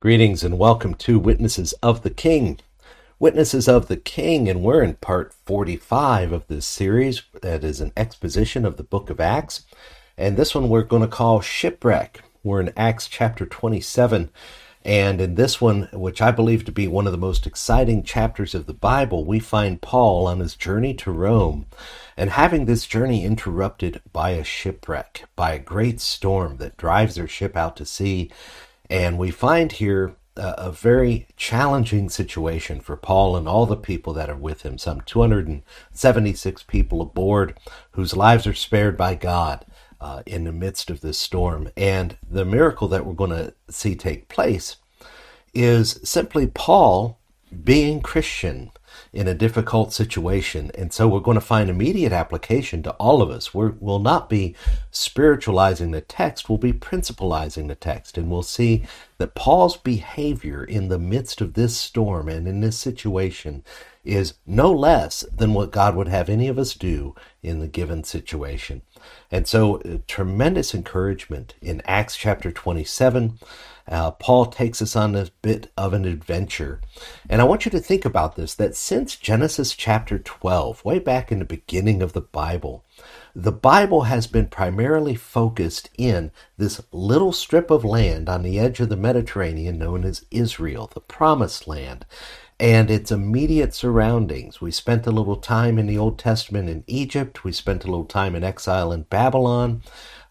Greetings and welcome to Witnesses of the King. Witnesses of the King, and we're in part 45 of this series that is an exposition of the book of Acts. And this one we're going to call Shipwreck. We're in Acts chapter 27. And in this one, which I believe to be one of the most exciting chapters of the Bible, we find Paul on his journey to Rome and having this journey interrupted by a shipwreck, by a great storm that drives their ship out to sea and we find here a, a very challenging situation for Paul and all the people that are with him, some 276 people aboard whose lives are spared by God. Uh, in the midst of this storm. And the miracle that we're going to see take place is simply Paul being Christian, in a difficult situation. And so we're going to find immediate application to all of us. we will not be spiritualizing the text, we'll be principalizing the text. And we'll see that Paul's behavior in the midst of this storm and in this situation is no less than what God would have any of us do in the given situation. And so, uh, tremendous encouragement in Acts chapter 27 uh, Paul takes us on this bit of an adventure. And I want you to think about this that since Genesis chapter 12, way back in the beginning of the Bible, the Bible has been primarily focused in this little strip of land on the edge of the Mediterranean known as Israel, the Promised Land, and its immediate surroundings. We spent a little time in the Old Testament in Egypt, we spent a little time in exile in Babylon.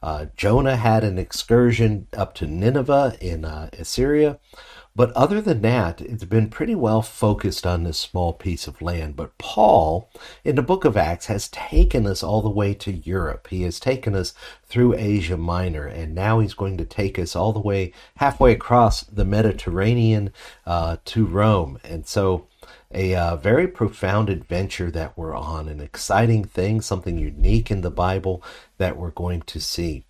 Uh, Jonah had an excursion up to Nineveh in uh, Assyria. But other than that, it's been pretty well focused on this small piece of land. But Paul, in the book of Acts, has taken us all the way to Europe. He has taken us through Asia Minor, and now he's going to take us all the way halfway across the Mediterranean uh, to Rome. And so a uh, very profound adventure that we're on, an exciting thing, something unique in the Bible that we're going to see.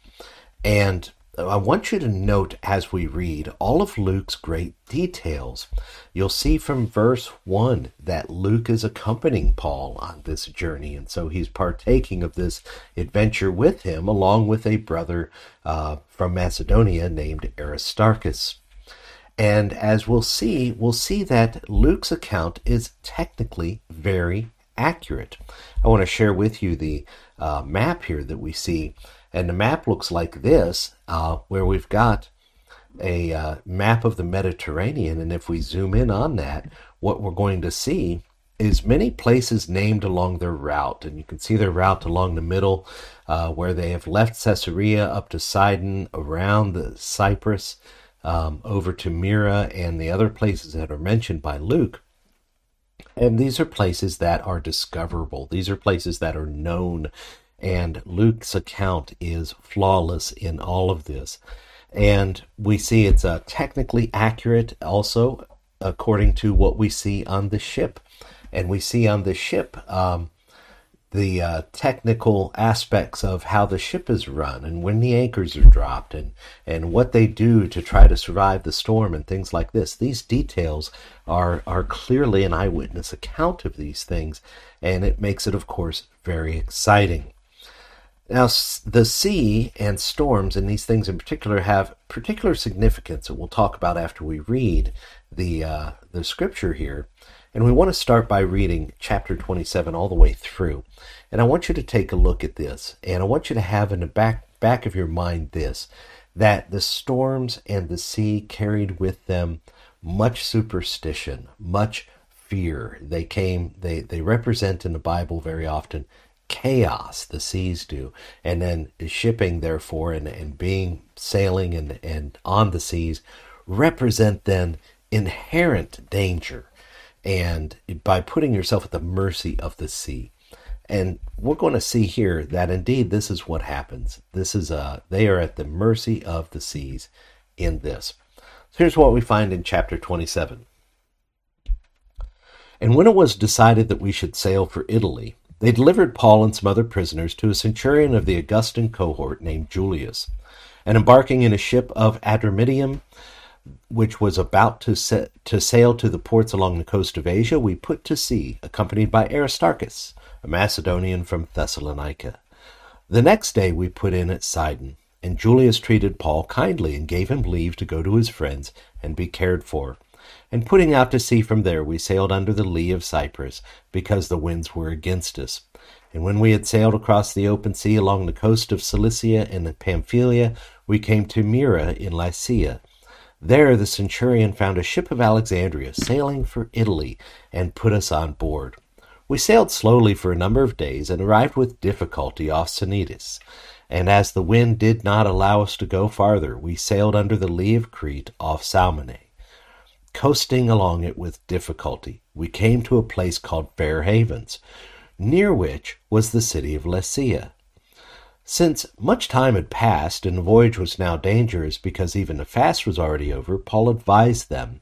And I want you to note as we read all of Luke's great details. You'll see from verse 1 that Luke is accompanying Paul on this journey, and so he's partaking of this adventure with him, along with a brother uh, from Macedonia named Aristarchus. And as we'll see, we'll see that Luke's account is technically very accurate. I want to share with you the uh, map here that we see. And the map looks like this, uh, where we've got a uh, map of the Mediterranean. And if we zoom in on that, what we're going to see is many places named along their route. And you can see their route along the middle, uh, where they have left Caesarea up to Sidon, around the Cyprus, um, over to Myra and the other places that are mentioned by Luke. And these are places that are discoverable. These are places that are known. And Luke's account is flawless in all of this. And we see it's uh, technically accurate also according to what we see on the ship. And we see on the ship um, the uh, technical aspects of how the ship is run and when the anchors are dropped and, and what they do to try to survive the storm and things like this. These details are, are clearly an eyewitness account of these things, and it makes it, of course, very exciting. Now, the sea and storms and these things in particular have particular significance that we'll talk about after we read the, uh, the scripture here. And we want to start by reading chapter 27 all the way through. And I want you to take a look at this. And I want you to have in the back, back of your mind this that the storms and the sea carried with them much superstition, much fear. They came, they, they represent in the Bible very often chaos, the seas do. And then shipping, therefore, and, and being sailing and, and on the seas represent then inherent danger and by putting yourself at the mercy of the sea. And we're going to see here that indeed this is what happens. This is uh they are at the mercy of the seas in this. So here's what we find in chapter 27. And when it was decided that we should sail for Italy, they delivered Paul and some other prisoners to a centurion of the Augustan cohort named Julius. And embarking in a ship of Adramyttium, which was about to, set, to sail to the ports along the coast of Asia, we put to sea, accompanied by Aristarchus, a Macedonian from Thessalonica. The next day we put in at Sidon, and Julius treated Paul kindly and gave him leave to go to his friends and be cared for. And putting out to sea from there, we sailed under the lee of Cyprus, because the winds were against us. And when we had sailed across the open sea along the coast of Cilicia and Pamphylia, we came to Myra in Lycia. There the centurion found a ship of Alexandria sailing for Italy and put us on board. We sailed slowly for a number of days and arrived with difficulty off Cnidus. And as the wind did not allow us to go farther, we sailed under the lee of Crete off Salmone. Coasting along it with difficulty, we came to a place called Fair Havens, near which was the city of Lasea. Since much time had passed and the voyage was now dangerous because even the fast was already over, Paul advised them,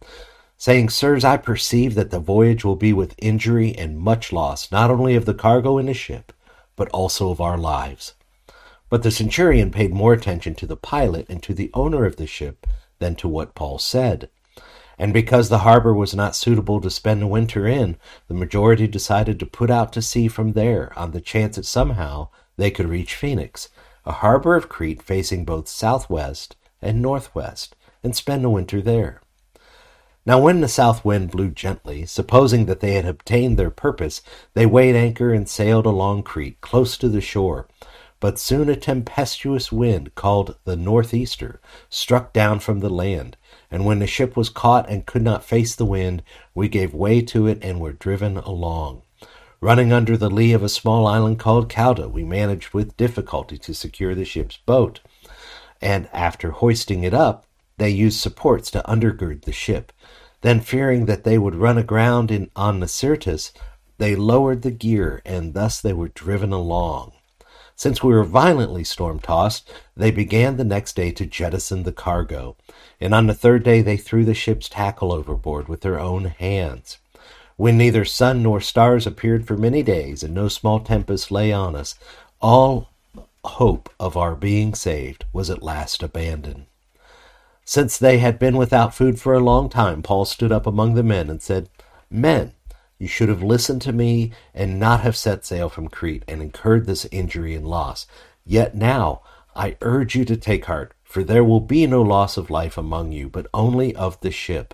saying, Sirs, I perceive that the voyage will be with injury and much loss, not only of the cargo in the ship, but also of our lives. But the centurion paid more attention to the pilot and to the owner of the ship than to what Paul said. And because the harbor was not suitable to spend the winter in, the majority decided to put out to sea from there on the chance that somehow they could reach Phoenix, a harbor of Crete facing both southwest and northwest, and spend the winter there. Now, when the south wind blew gently, supposing that they had obtained their purpose, they weighed anchor and sailed along Crete, close to the shore. But soon a tempestuous wind, called the northeaster, struck down from the land, and when the ship was caught and could not face the wind, we gave way to it and were driven along. Running under the lee of a small island called Cauda, we managed with difficulty to secure the ship's boat. And after hoisting it up, they used supports to undergird the ship. Then, fearing that they would run aground in, on they lowered the gear, and thus they were driven along. Since we were violently storm tossed, they began the next day to jettison the cargo, and on the third day they threw the ship's tackle overboard with their own hands. When neither sun nor stars appeared for many days, and no small tempest lay on us, all hope of our being saved was at last abandoned. Since they had been without food for a long time, Paul stood up among the men and said, Men, you should have listened to me and not have set sail from Crete and incurred this injury and loss. Yet now I urge you to take heart, for there will be no loss of life among you, but only of the ship.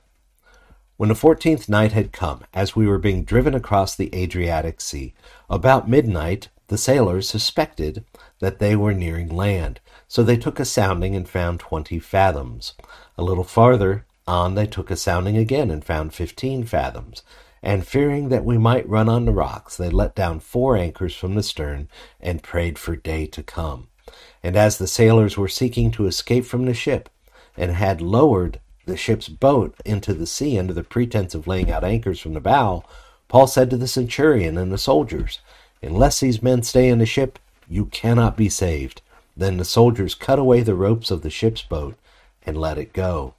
When the fourteenth night had come, as we were being driven across the Adriatic Sea, about midnight the sailors suspected that they were nearing land, so they took a sounding and found twenty fathoms. A little farther, on they took a sounding again and found fifteen fathoms, and fearing that we might run on the rocks, they let down four anchors from the stern and prayed for day to come. And as the sailors were seeking to escape from the ship, and had lowered the ship's boat into the sea under the pretense of laying out anchors from the bow, Paul said to the centurion and the soldiers, Unless these men stay in the ship, you cannot be saved. Then the soldiers cut away the ropes of the ship's boat and let it go.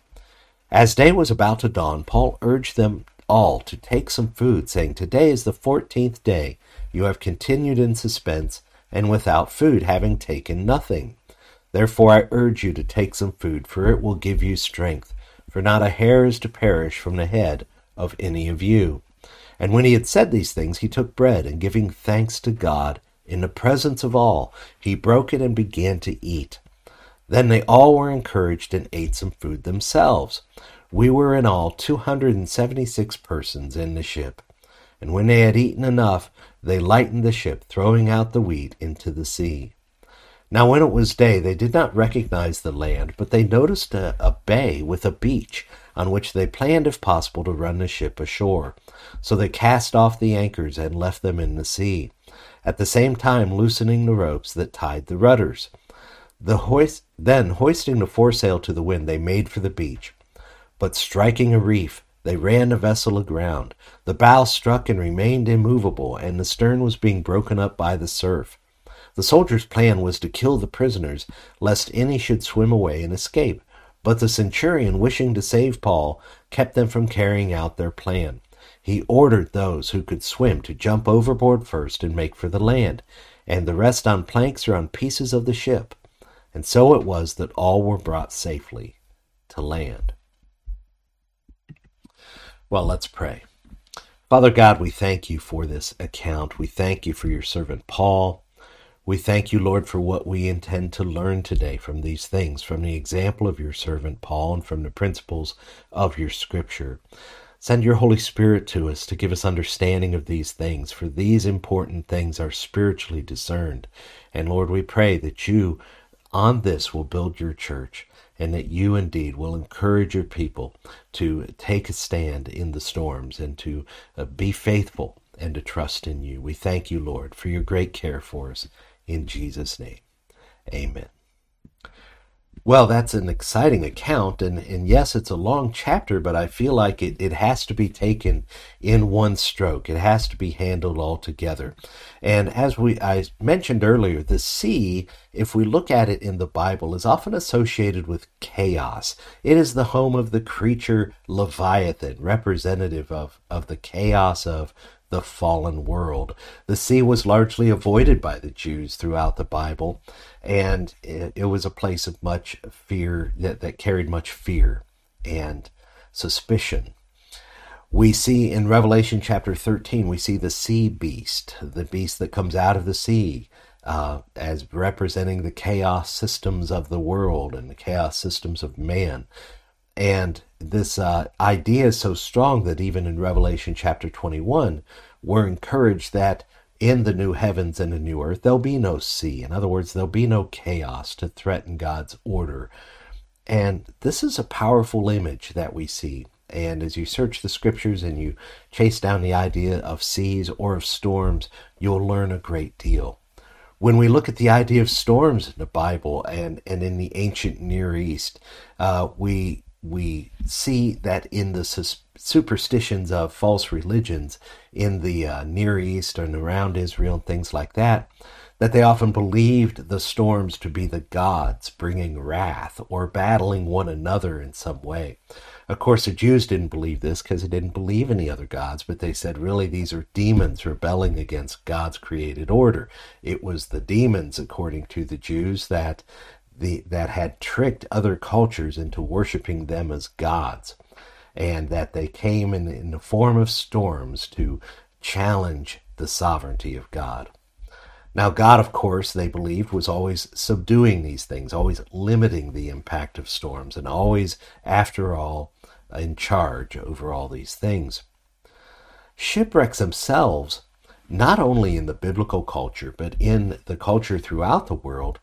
As day was about to dawn, Paul urged them all to take some food, saying, Today is the fourteenth day. You have continued in suspense and without food, having taken nothing. Therefore I urge you to take some food, for it will give you strength. For not a hair is to perish from the head of any of you. And when he had said these things, he took bread, and giving thanks to God in the presence of all, he broke it and began to eat. Then they all were encouraged and ate some food themselves. We were in all 276 persons in the ship. And when they had eaten enough, they lightened the ship, throwing out the wheat into the sea. Now, when it was day, they did not recognize the land, but they noticed a, a, bay with a beach, on which they planned, if possible, to run the ship ashore. So they cast off the anchors and left them in the sea, at the same time loosening the ropes that tied the rudders. The hoist, then, hoisting the foresail to the wind, they made for the beach. But striking a reef, they ran the vessel aground. The bow struck and remained immovable, and the stern was being broken up by the surf. The soldiers' plan was to kill the prisoners, lest any should swim away and escape. But the centurion, wishing to save Paul, kept them from carrying out their plan. He ordered those who could swim to jump overboard first and make for the land, and the rest on planks or on pieces of the ship. And so it was that all were brought safely to land. Well, let's pray. Father God, we thank you for this account. We thank you for your servant Paul. We thank you, Lord, for what we intend to learn today from these things, from the example of your servant Paul and from the principles of your scripture. Send your Holy Spirit to us to give us understanding of these things, for these important things are spiritually discerned. And Lord, we pray that you on this will build your church and that you indeed will encourage your people to take a stand in the storms and to uh, be faithful and to trust in you. We thank you, Lord, for your great care for us. In Jesus' name, amen. Well, that's an exciting account, and, and yes, it's a long chapter, but I feel like it, it has to be taken in one stroke. It has to be handled all together. And as we I mentioned earlier, the sea, if we look at it in the Bible, is often associated with chaos. It is the home of the creature Leviathan, representative of, of the chaos of the fallen world. The sea was largely avoided by the Jews throughout the Bible, and it, it was a place of much fear that, that carried much fear and suspicion. We see in Revelation chapter 13, we see the sea beast, the beast that comes out of the sea, uh, as representing the chaos systems of the world and the chaos systems of man. And this uh, idea is so strong that even in Revelation chapter 21, we're encouraged that in the new heavens and the new earth, there'll be no sea. In other words, there'll be no chaos to threaten God's order. And this is a powerful image that we see. And as you search the scriptures and you chase down the idea of seas or of storms, you'll learn a great deal. When we look at the idea of storms in the Bible and, and in the ancient Near East, uh, we we see that in the superstitions of false religions in the uh, Near East and around Israel and things like that, that they often believed the storms to be the gods bringing wrath or battling one another in some way. Of course, the Jews didn't believe this because they didn't believe any other gods, but they said really these are demons rebelling against God's created order. It was the demons, according to the Jews, that the, that had tricked other cultures into worshiping them as gods, and that they came in, in the form of storms to challenge the sovereignty of God. Now, God, of course, they believed, was always subduing these things, always limiting the impact of storms, and always, after all, in charge over all these things. Shipwrecks themselves, not only in the biblical culture, but in the culture throughout the world,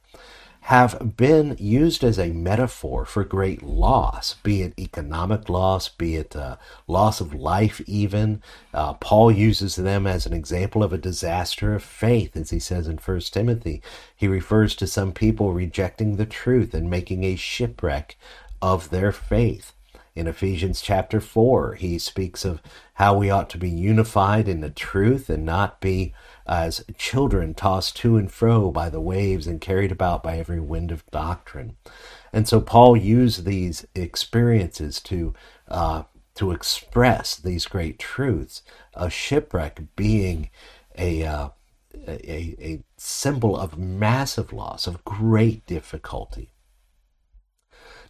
have been used as a metaphor for great loss, be it economic loss, be it uh, loss of life, even. Uh, Paul uses them as an example of a disaster of faith, as he says in 1 Timothy. He refers to some people rejecting the truth and making a shipwreck of their faith. In Ephesians chapter 4, he speaks of how we ought to be unified in the truth and not be as children tossed to and fro by the waves and carried about by every wind of doctrine. And so Paul used these experiences to uh, to express these great truths. A shipwreck being a, uh, a a symbol of massive loss, of great difficulty.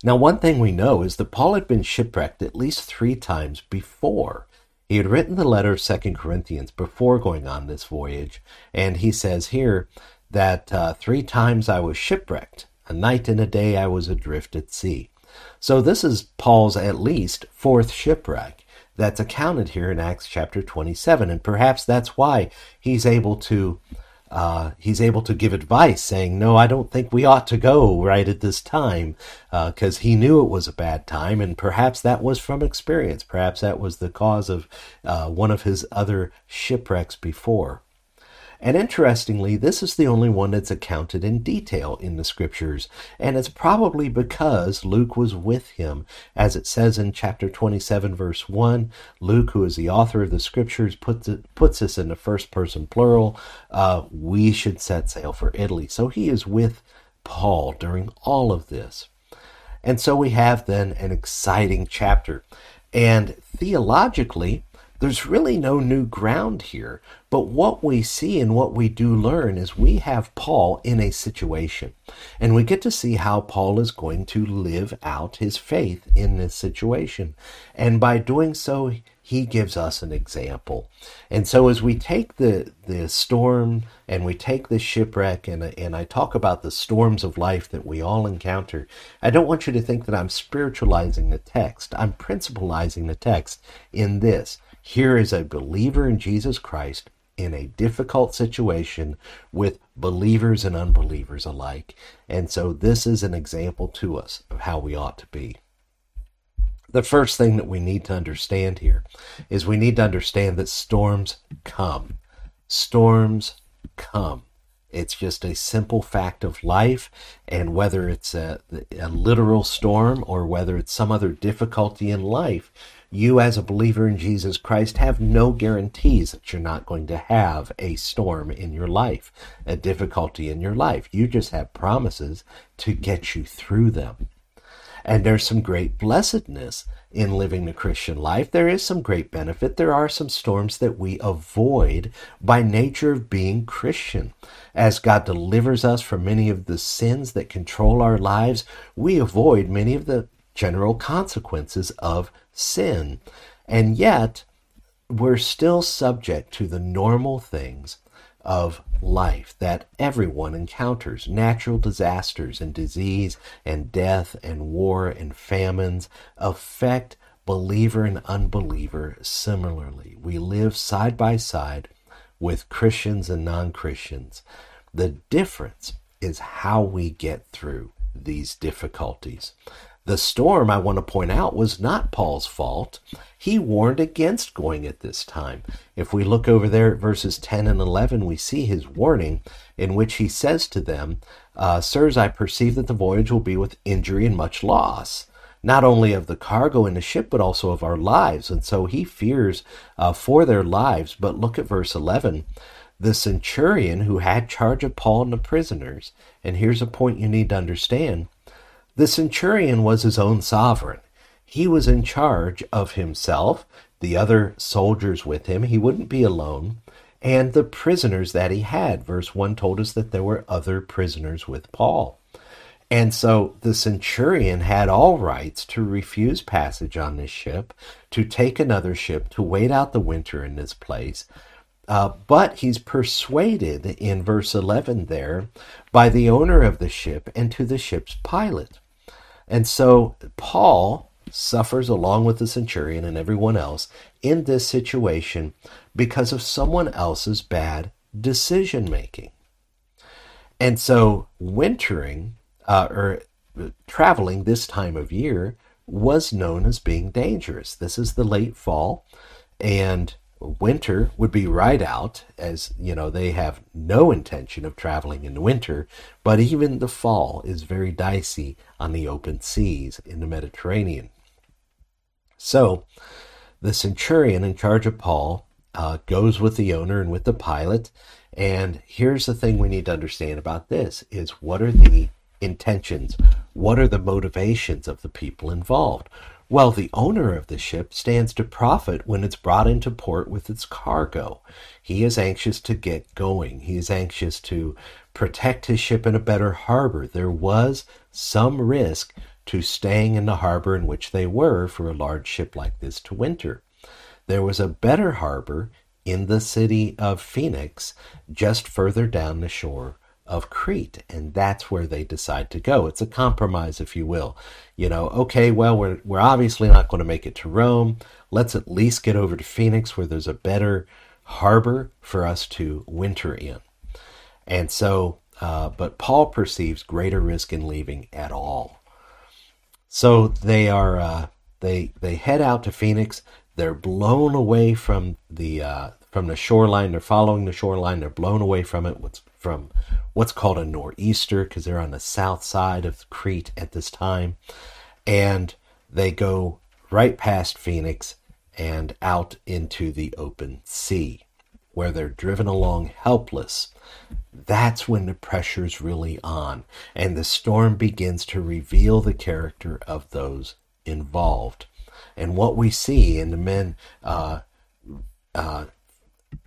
Now, one thing we know is that Paul had been shipwrecked at least three times before. He had written the letter of Second Corinthians before going on this voyage, and he says here that uh, three times I was shipwrecked. A night and a day I was adrift at sea. So this is Paul's at least fourth shipwreck that's accounted here in Acts chapter 27, and perhaps that's why he's able to uh, he's able to give advice saying, No, I don't think we ought to go right at this time, because uh, he knew it was a bad time, and perhaps that was from experience. Perhaps that was the cause of uh, one of his other shipwrecks before. And interestingly, this is the only one that's accounted in detail in the scriptures. And it's probably because Luke was with him. As it says in chapter 27, verse 1, Luke, who is the author of the scriptures, puts, it, puts this in the first person plural. Uh, we should set sail for Italy. So he is with Paul during all of this. And so we have then an exciting chapter. And theologically, there's really no new ground here. But what we see and what we do learn is we have Paul in a situation. And we get to see how Paul is going to live out his faith in this situation. And by doing so, he gives us an example. And so as we take the, the storm and we take the shipwreck and, and I talk about the storms of life that we all encounter, I don't want you to think that I'm spiritualizing the text. I'm principalizing the text in this. Here is a believer in Jesus Christ in a difficult situation with believers and unbelievers alike. And so this is an example to us of how we ought to be the first thing that we need to understand here is we need to understand that storms come. Storms come. It's just a simple fact of life, and whether it's a, a literal storm or whether it's some other difficulty in life, you as a believer in Jesus Christ have no guarantees that you're not going to have a storm in your life, a difficulty in your life. You just have promises to get you through them. And there's some great blessedness in living the Christian life. There is some great benefit. There are some storms that we avoid by nature of being Christian. As God delivers us from many of the sins that control our lives, we avoid many of the general consequences of sin. And yet, we're still subject to the normal things of life that everyone encounters natural disasters and disease and death and war and famines affect believer and unbeliever similarly. We live side by side with Christians and non Christians. The difference is how we get through these difficulties. The storm, I want to point out, was not Paul's fault. He warned against going at this time. If we look over there at verses 10 and 11, we see his warning in which he says to them, uh, Sirs, I perceive that the voyage will be with injury and much loss not only of the cargo in the ship, but also of our lives. And so he fears uh, for their lives. But look at verse 11. The centurion who had charge of Paul and the prisoners, and here's a point you need to understand the centurion was his own sovereign. He was in charge of himself, the other soldiers with him. He wouldn't be alone. And the prisoners that he had. Verse 1 told us that there were other prisoners with Paul. And so the centurion had all rights to refuse passage on this ship, to take another ship, to wait out the winter in this place. Uh, but he's persuaded in verse 11 there by the owner of the ship and to the ship's pilot. And so Paul suffers along with the centurion and everyone else in this situation because of someone else's bad decision making. And so wintering uh, or traveling this time of year was known as being dangerous. This is the late fall, and winter would be right out as you know they have no intention of traveling in the winter but even the fall is very dicey on the open seas in the mediterranean. So the centurion in charge of paul uh, goes with the owner and with the pilot and here's the thing we need to understand about this is what are the intentions? What are the motivations of the people involved well, the owner of the ship stands to profit when it's brought into port with its cargo. He is anxious to get going. He is anxious to protect his ship in a better harbor. There was some risk to staying in the harbor in which they were for a large ship like this to winter. There was a better harbor in the city of Phoenix, just further down the shore of Crete, and that's where they decide to go. It's a compromise, if you will. You know, okay, well, we're we're obviously not going to make it to Rome. Let's at least get over to Phoenix, where there's a better harbor for us to winter in. And so, uh, but Paul perceives greater risk in leaving at all. So they are uh, they they head out to Phoenix. They're blown away from the uh, from the shoreline. They're following the shoreline. They're blown away from it. What's from what's called a nor'easter because they're on the south side of Crete at this time, and they go right past Phoenix and out into the open sea, where they're driven along helpless. That's when the pressure's really on, and the storm begins to reveal the character of those involved. And what we see in the men, uh, uh,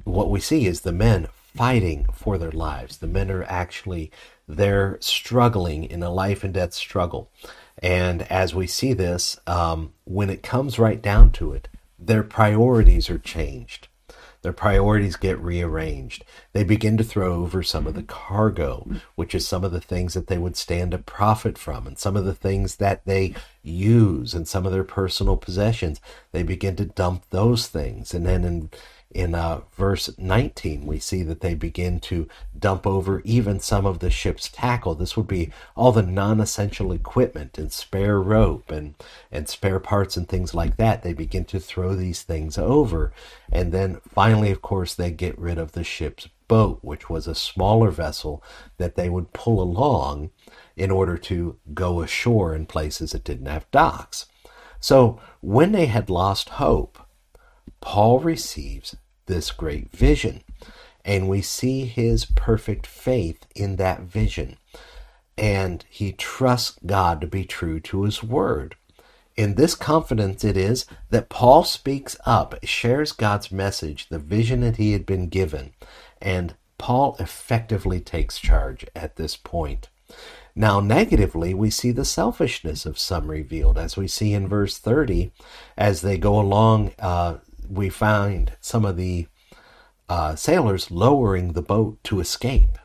what we see is the men fighting for their lives. The men are actually they're struggling in a life and death struggle. And as we see this, um, when it comes right down to it, their priorities are changed. Their priorities get rearranged. They begin to throw over some of the cargo, which is some of the things that they would stand to profit from, and some of the things that they use, and some of their personal possessions. They begin to dump those things. And then in in uh, verse 19, we see that they begin to dump over even some of the ship's tackle. This would be all the non essential equipment and spare rope and, and spare parts and things like that. They begin to throw these things over. And then finally, of course, they get rid of the ship's boat, which was a smaller vessel that they would pull along in order to go ashore in places that didn't have docks. So when they had lost hope, Paul receives this great vision. And we see his perfect faith in that vision. And he trusts God to be true to his word. In this confidence, it is that Paul speaks up, shares God's message, the vision that he had been given, and Paul effectively takes charge at this point. Now, negatively, we see the selfishness of some revealed, as we see in verse 30. As they go along, uh, we find some of the uh, sailors lowering the boat to escape.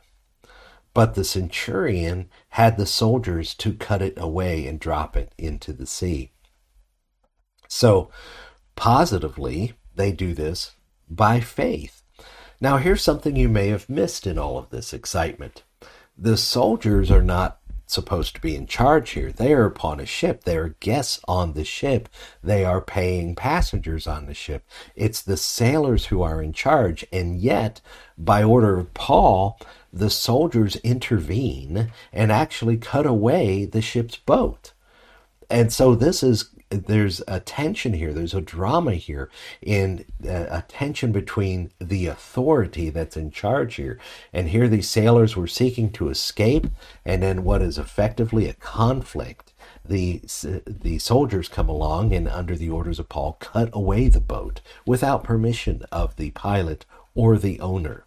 But the centurion had the soldiers to cut it away and drop it into the sea. So, positively, they do this by faith. Now, here's something you may have missed in all of this excitement. The soldiers are not supposed to be in charge here. They are upon a ship. They are guests on the ship. They are paying passengers on the ship. It's the sailors who are in charge. And yet, by order of Paul, the soldiers intervene and actually cut away the ship's boat. And so this is there's a tension here there's a drama here in uh, a tension between the authority that's in charge here. And here these sailors were seeking to escape and then what is effectively a conflict the the soldiers come along and under the orders of Paul cut away the boat without permission of the pilot or the owner.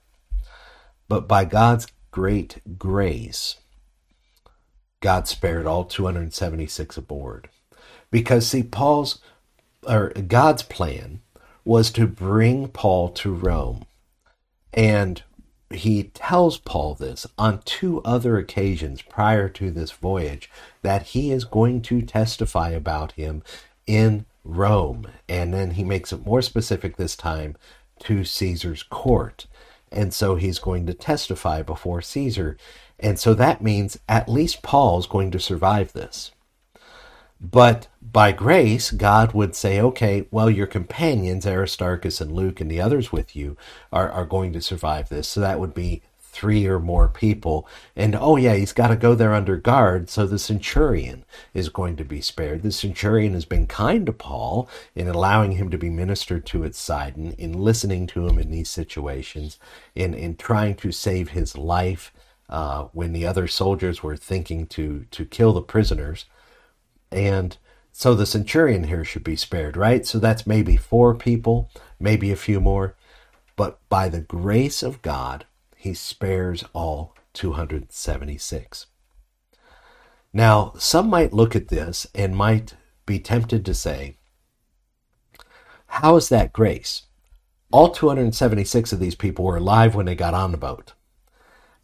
But by God's great grace God spared all 276 aboard because, see, Paul's or God's plan was to bring Paul to Rome. And he tells Paul this on two other occasions prior to this voyage that he is going to testify about him in Rome. And then he makes it more specific this time to Caesar's court. And so he's going to testify before Caesar. And so that means at least Paul's going to survive this. But by grace, God would say, okay, well, your companions, Aristarchus and Luke and the others with you, are, are going to survive this. So that would be three or more people. And oh, yeah, he's got to go there under guard. So the centurion is going to be spared. The centurion has been kind to Paul in allowing him to be ministered to at Sidon, in listening to him in these situations, in, in trying to save his life uh, when the other soldiers were thinking to, to kill the prisoners. And so the centurion here should be spared, right? So that's maybe four people, maybe a few more. But by the grace of God, he spares all 276. Now, some might look at this and might be tempted to say, How is that grace? All 276 of these people were alive when they got on the boat.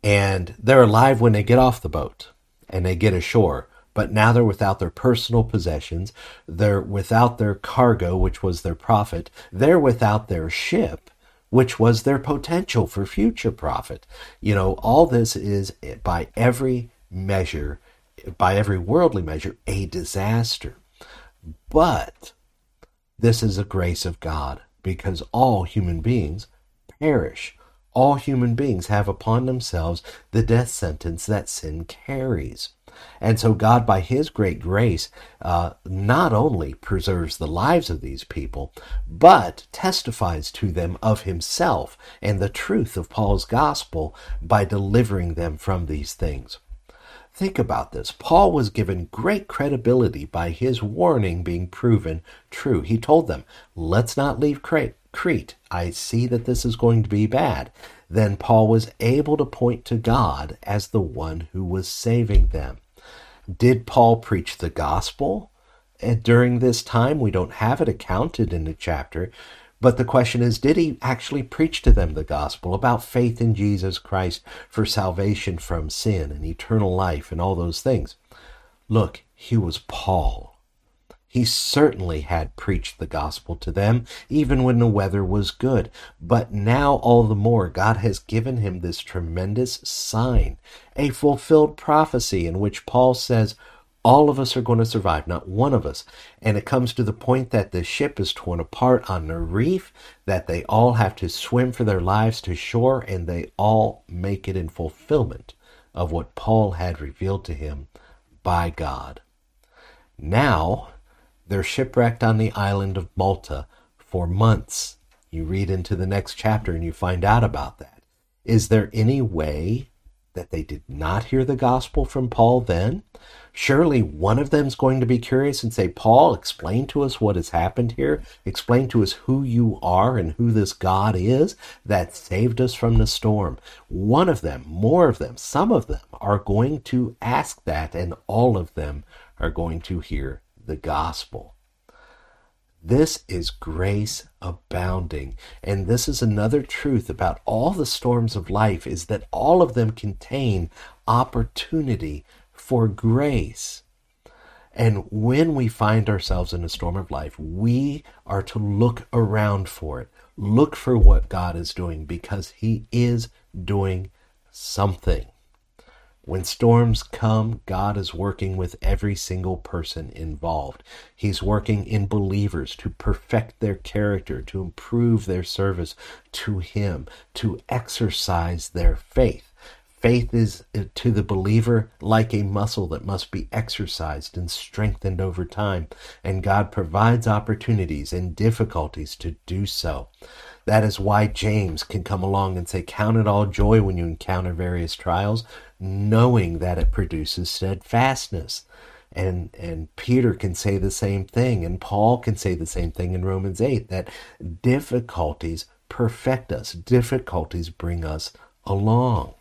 And they're alive when they get off the boat and they get ashore but now they're without their personal possessions. They're without their cargo, which was their profit. They're without their ship, which was their potential for future profit. You know, all this is by every measure, by every worldly measure, a disaster. But this is a grace of God because all human beings perish. All human beings have upon themselves the death sentence that sin carries. And so, God, by His great grace, uh, not only preserves the lives of these people, but testifies to them of Himself and the truth of Paul's gospel by delivering them from these things. Think about this. Paul was given great credibility by his warning being proven true. He told them, Let's not leave Crete. I see that this is going to be bad. Then Paul was able to point to God as the one who was saving them. Did Paul preach the gospel during this time? We don't have it accounted in the chapter. But the question is, did he actually preach to them the gospel about faith in Jesus Christ for salvation from sin and eternal life and all those things? Look, he was Paul. He certainly had preached the gospel to them, even when the weather was good. But now, all the more, God has given him this tremendous sign, a fulfilled prophecy in which Paul says, all of us are going to survive, not one of us. And it comes to the point that the ship is torn apart on the reef, that they all have to swim for their lives to shore, and they all make it in fulfillment of what Paul had revealed to him by God. Now, they're shipwrecked on the island of Malta for months. You read into the next chapter and you find out about that. Is there any way that they did not hear the gospel from Paul then? Surely one of them's going to be curious and say, Paul, explain to us what has happened here. Explain to us who you are and who this God is that saved us from the storm. One of them, more of them, some of them are going to ask that, and all of them are going to hear the gospel. This is grace abounding. And this is another truth about all the storms of life is that all of them contain opportunity for grace. And when we find ourselves in a storm of life, we are to look around for it. Look for what God is doing because He is doing something. When storms come, God is working with every single person involved. He's working in believers to perfect their character, to improve their service to Him, to exercise their faith. Faith is uh, to the believer like a muscle that must be exercised and strengthened over time, and God provides opportunities and difficulties to do so. That is why James can come along and say, Count it all joy when you encounter various trials, knowing that it produces steadfastness. And, and Peter can say the same thing, and Paul can say the same thing in Romans 8 that difficulties perfect us, difficulties bring us along.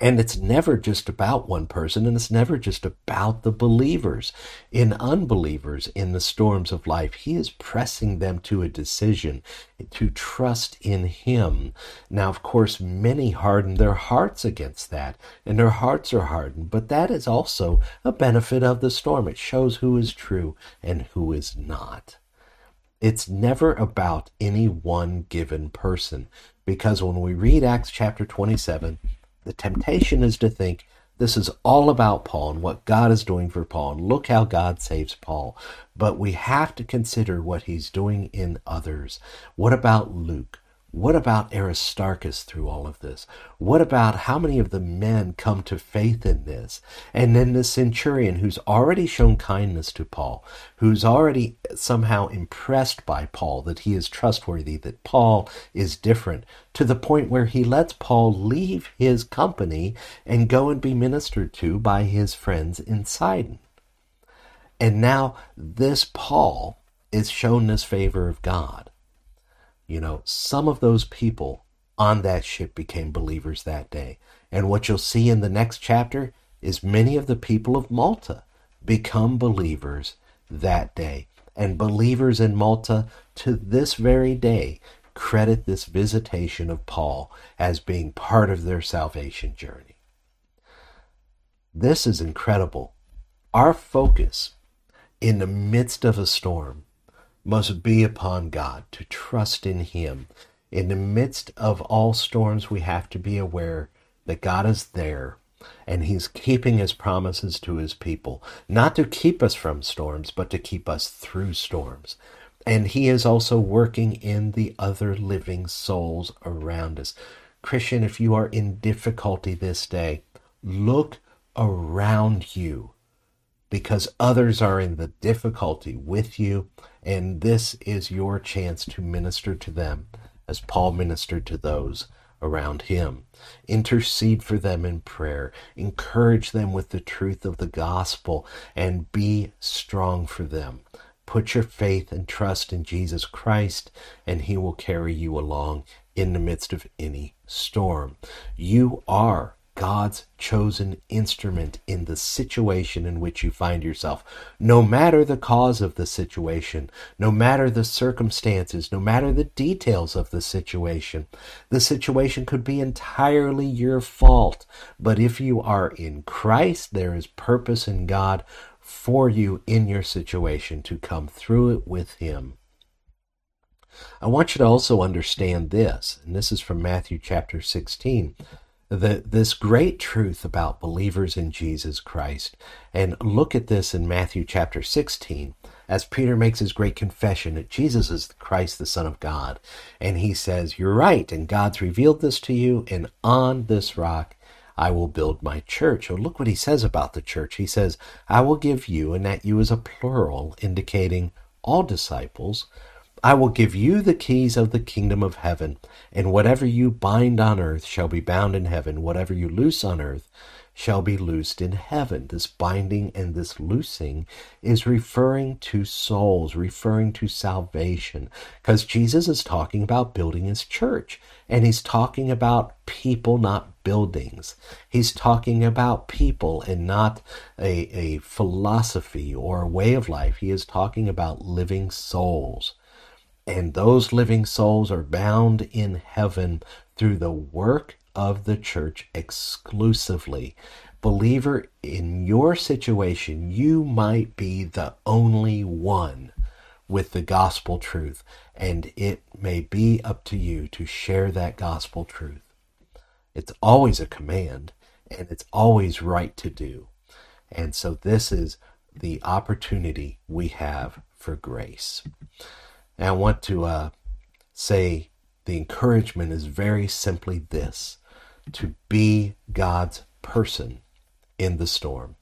And it's never just about one person, and it's never just about the believers. In unbelievers in the storms of life, He is pressing them to a decision to trust in Him. Now, of course, many harden their hearts against that, and their hearts are hardened, but that is also a benefit of the storm. It shows who is true and who is not. It's never about any one given person because when we read Acts chapter 27, the temptation is to think this is all about Paul and what God is doing for Paul, and look how God saves Paul. But we have to consider what he's doing in others. What about Luke? What about Aristarchus through all of this? What about how many of the men come to faith in this? And then the centurion who's already shown kindness to Paul, who's already somehow impressed by Paul that he is trustworthy, that Paul is different, to the point where he lets Paul leave his company and go and be ministered to by his friends in Sidon. And now this Paul is shown this favor of God you know, some of those people on that ship became believers that day. And what you'll see in the next chapter is many of the people of Malta become believers that day. And believers in Malta to this very day credit this visitation of Paul as being part of their salvation journey. This is incredible. Our focus in the midst of a storm must be upon God, to trust in Him. In the midst of all storms, we have to be aware that God is there and He's keeping His promises to His people, not to keep us from storms, but to keep us through storms. And He is also working in the other living souls around us. Christian, if you are in difficulty this day, look around you because others are in the difficulty with you, and this is your chance to minister to them as Paul ministered to those around him. Intercede for them in prayer, encourage them with the truth of the gospel, and be strong for them. Put your faith and trust in Jesus Christ, and He will carry you along in the midst of any storm. You are God's chosen instrument in the situation in which you find yourself. No matter the cause of the situation, no matter the circumstances, no matter the details of the situation, the situation could be entirely your fault. But if you are in Christ, there is purpose in God for you in your situation to come through it with Him. I want you to also understand this, and this is from Matthew chapter 16 the, this great truth about believers in Jesus Christ. And look at this in Matthew chapter 16 as Peter makes his great confession that Jesus is Christ, the Son of God. And he says, You're right, and God's revealed this to you, and on this rock I will build my church. Oh, look what he says about the church. He says, I will give you, and that you is a plural, indicating all disciples I will give you the keys of the kingdom of heaven, and whatever you bind on earth shall be bound in heaven, whatever you loose on earth shall be loosed in heaven. This binding and this loosing is referring to souls, referring to salvation, because Jesus is talking about building his church, and he's talking about people, not buildings. He's talking about people and not a, a philosophy or a way of life. He is talking about living souls. And those living souls are bound in heaven through the work of the church exclusively. Believer, in your situation, you might be the only one with the gospel truth, and it may be up to you to share that gospel truth. It's always a command, and it's always right to do. And so, this is the opportunity we have for grace. And I want to uh, say the encouragement is very simply this to be God's person in the storm.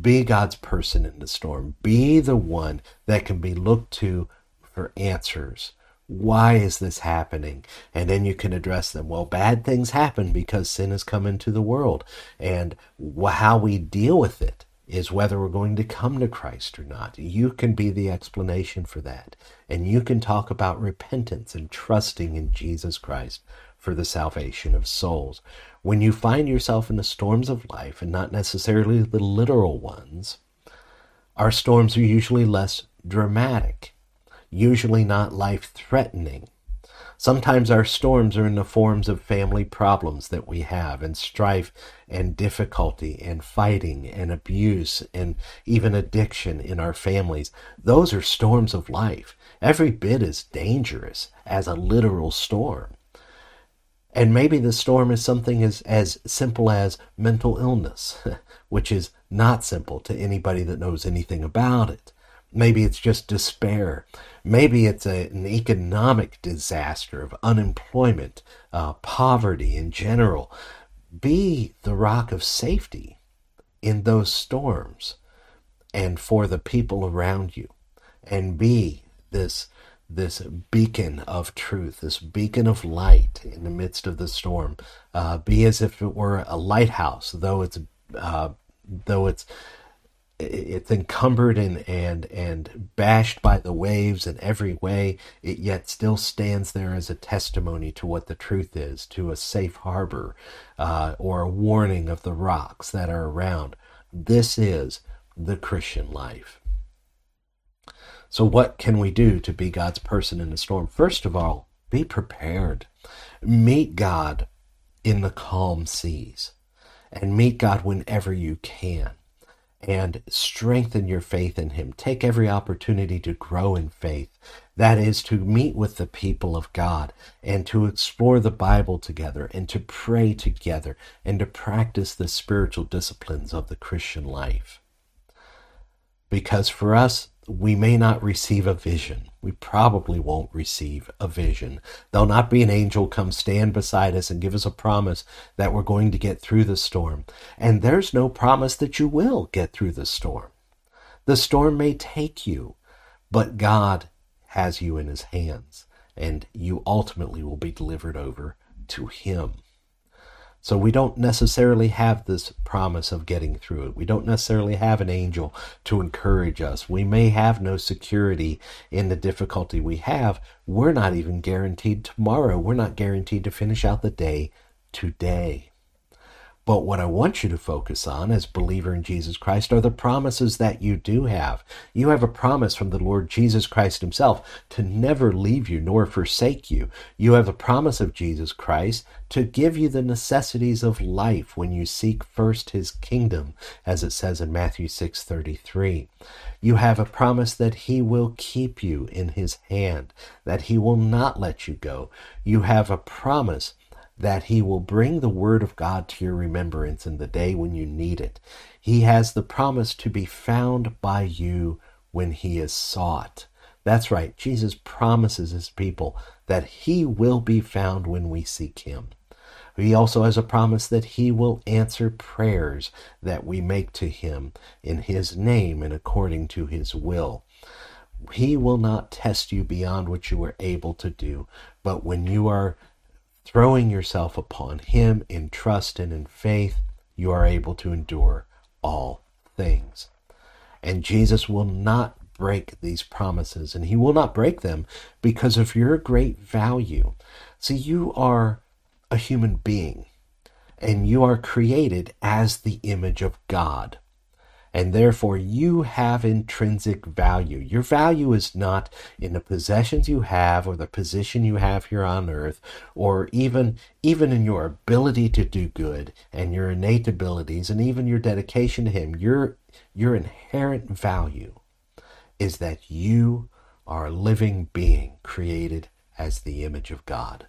Be God's person in the storm. Be the one that can be looked to for answers. Why is this happening? And then you can address them. Well, bad things happen because sin has come into the world. And how we deal with it is whether we're going to come to Christ or not. You can be the explanation for that. And you can talk about repentance and trusting in Jesus Christ for the salvation of souls. When you find yourself in the storms of life, and not necessarily the literal ones, our storms are usually less dramatic, usually not life threatening. Sometimes our storms are in the forms of family problems that we have, and strife and difficulty, and fighting and abuse, and even addiction in our families. Those are storms of life, every bit as dangerous as a literal storm. And maybe the storm is something as, as simple as mental illness, which is not simple to anybody that knows anything about it. Maybe it's just despair. Maybe it's a, an economic disaster of unemployment, uh, poverty in general. Be the rock of safety in those storms and for the people around you. And be this, this beacon of truth, this beacon of light in the midst of the storm. Uh, be as if it were a lighthouse, though it's, uh, though it's it's encumbered and, and, and bashed by the waves in every way, it yet still stands there as a testimony to what the truth is, to a safe harbor, uh, or a warning of the rocks that are around. This is the Christian life. So, what can we do to be God's person in the storm? First of all, be prepared. Meet God in the calm seas, and meet God whenever you can and strengthen your faith in Him. Take every opportunity to grow in faith. That is to meet with the people of God and to explore the Bible together and to pray together and to practice the spiritual disciplines of the Christian life. Because for us, we may not receive a vision. We probably won't receive a vision. There'll not be an angel come stand beside us and give us a promise that we're going to get through the storm. And there's no promise that you will get through the storm. The storm may take you, but God has you in his hands, and you ultimately will be delivered over to him. So we don't necessarily have this promise of getting through it. We don't necessarily have an angel to encourage us. We may have no security in the difficulty we have. We're not even guaranteed tomorrow. We're not guaranteed to finish out the day today. But what I want you to focus on as believer in Jesus Christ are the promises that you do have. You have a promise from the Lord Jesus Christ himself to never leave you nor forsake you. You have a promise of Jesus Christ to give you the necessities of life when you seek first his kingdom, as it says in Matthew 6:33. You have a promise that he will keep you in his hand, that he will not let you go. You have a promise that he will bring the word of God to your remembrance in the day when you need it. He has the promise to be found by you when he is sought. That's right. Jesus promises his people that he will be found when we seek him. He also has a promise that he will answer prayers that we make to him in his name and according to his will. He will not test you beyond what you are able to do, but when you are throwing yourself upon Him in trust and in faith, you are able to endure all things. And Jesus will not break these promises, and He will not break them because of your great value. See, you are a human being, and you are created as the image of God and therefore you have intrinsic value. Your value is not in the possessions you have or the position you have here on earth or even even in your ability to do good and your innate abilities and even your dedication to him. Your your inherent value is that you are a living being created as the image of God.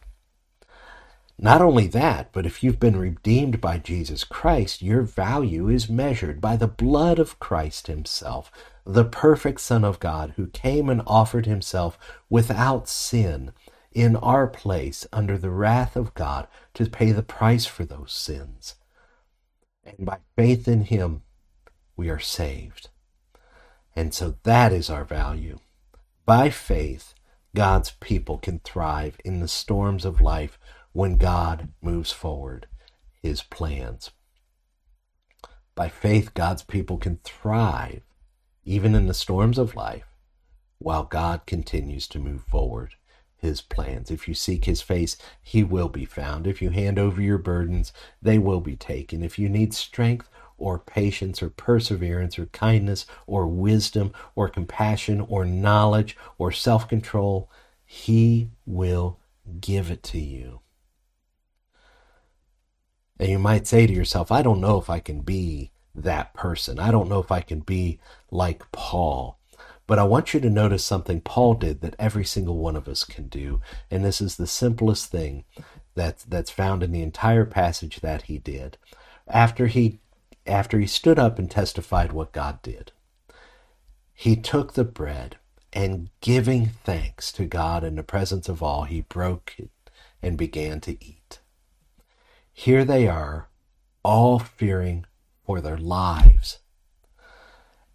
Not only that, but if you've been redeemed by Jesus Christ, your value is measured by the blood of Christ Himself, the perfect Son of God, who came and offered Himself without sin in our place under the wrath of God to pay the price for those sins. And by faith in Him, we are saved. And so that is our value. By faith, God's people can thrive in the storms of life when God moves forward his plans. By faith, God's people can thrive even in the storms of life while God continues to move forward his plans. If you seek his face, he will be found. If you hand over your burdens, they will be taken. If you need strength or patience or perseverance or kindness or wisdom or compassion or knowledge or self control, he will give it to you. And you might say to yourself, I don't know if I can be that person. I don't know if I can be like Paul. But I want you to notice something Paul did that every single one of us can do. And this is the simplest thing that's, that's found in the entire passage that he did. After he, after he stood up and testified what God did, he took the bread and giving thanks to God in the presence of all, he broke it and began to eat. Here they are, all fearing for their lives.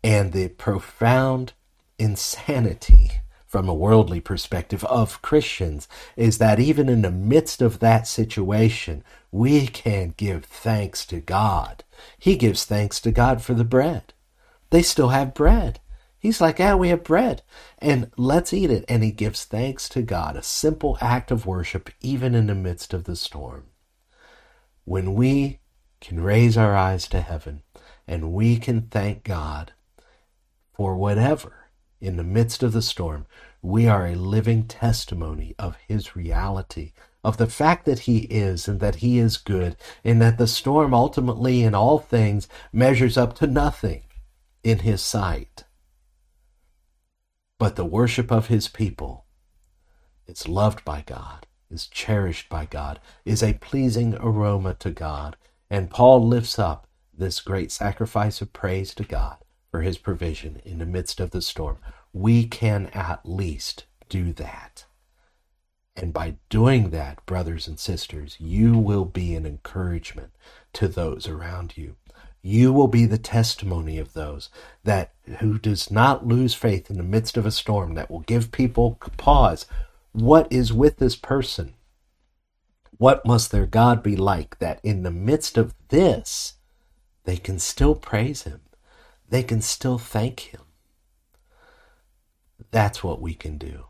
And the profound insanity from a worldly perspective of Christians is that even in the midst of that situation, we can give thanks to God. He gives thanks to God for the bread. They still have bread. He's like, yeah, we have bread and let's eat it. And he gives thanks to God, a simple act of worship, even in the midst of the storm when we can raise our eyes to heaven and we can thank God for whatever in the midst of the storm, we are a living testimony of His reality, of the fact that He is and that He is good, and that the storm ultimately in all things measures up to nothing in His sight. But the worship of His people is loved by God is cherished by God, is a pleasing aroma to God. And Paul lifts up this great sacrifice of praise to God for his provision in the midst of the storm. We can at least do that. And by doing that, brothers and sisters, you will be an encouragement to those around you. You will be the testimony of those that who does not lose faith in the midst of a storm that will give people pause. What is with this person? What must their God be like that in the midst of this, they can still praise Him? They can still thank Him. That's what we can do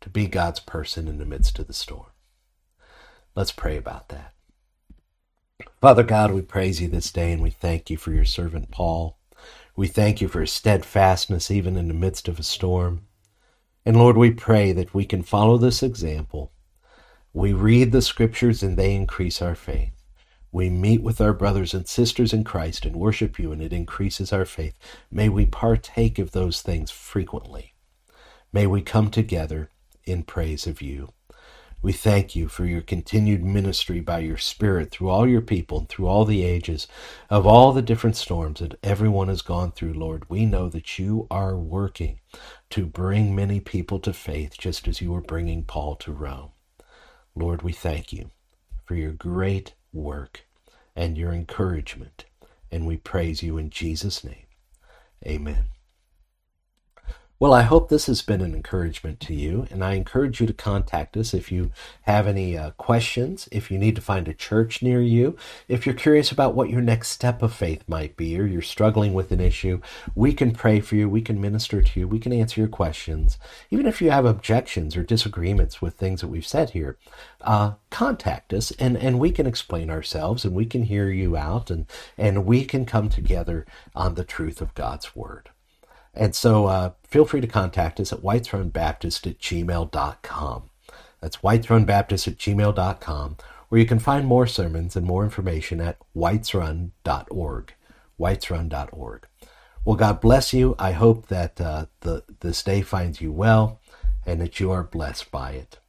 to be God's person in the midst of the storm. Let's pray about that. Father God, we praise you this day and we thank you for your servant Paul. We thank you for his steadfastness even in the midst of a storm. And Lord, we pray that we can follow this example. We read the scriptures and they increase our faith. We meet with our brothers and sisters in Christ and worship you, and it increases our faith. May we partake of those things frequently. May we come together in praise of you. We thank you for your continued ministry by your Spirit through all your people and through all the ages of all the different storms that everyone has gone through, Lord. We know that you are working to bring many people to faith just as you were bringing Paul to Rome. Lord, we thank you for your great work and your encouragement. And we praise you in Jesus' name. Amen. Well, I hope this has been an encouragement to you, and I encourage you to contact us if you have any uh, questions, if you need to find a church near you, if you're curious about what your next step of faith might be, or you're struggling with an issue. We can pray for you, we can minister to you, we can answer your questions. Even if you have objections or disagreements with things that we've said here, uh, contact us, and, and we can explain ourselves, and we can hear you out, and, and we can come together on the truth of God's Word. And so uh, feel free to contact us at whitesrunbaptist at gmail.com. That's whitesrunbaptist at gmail.com, where you can find more sermons and more information at whitesrun.org. whitesrun.org. Well, God bless you. I hope that uh, the, this day finds you well and that you are blessed by it.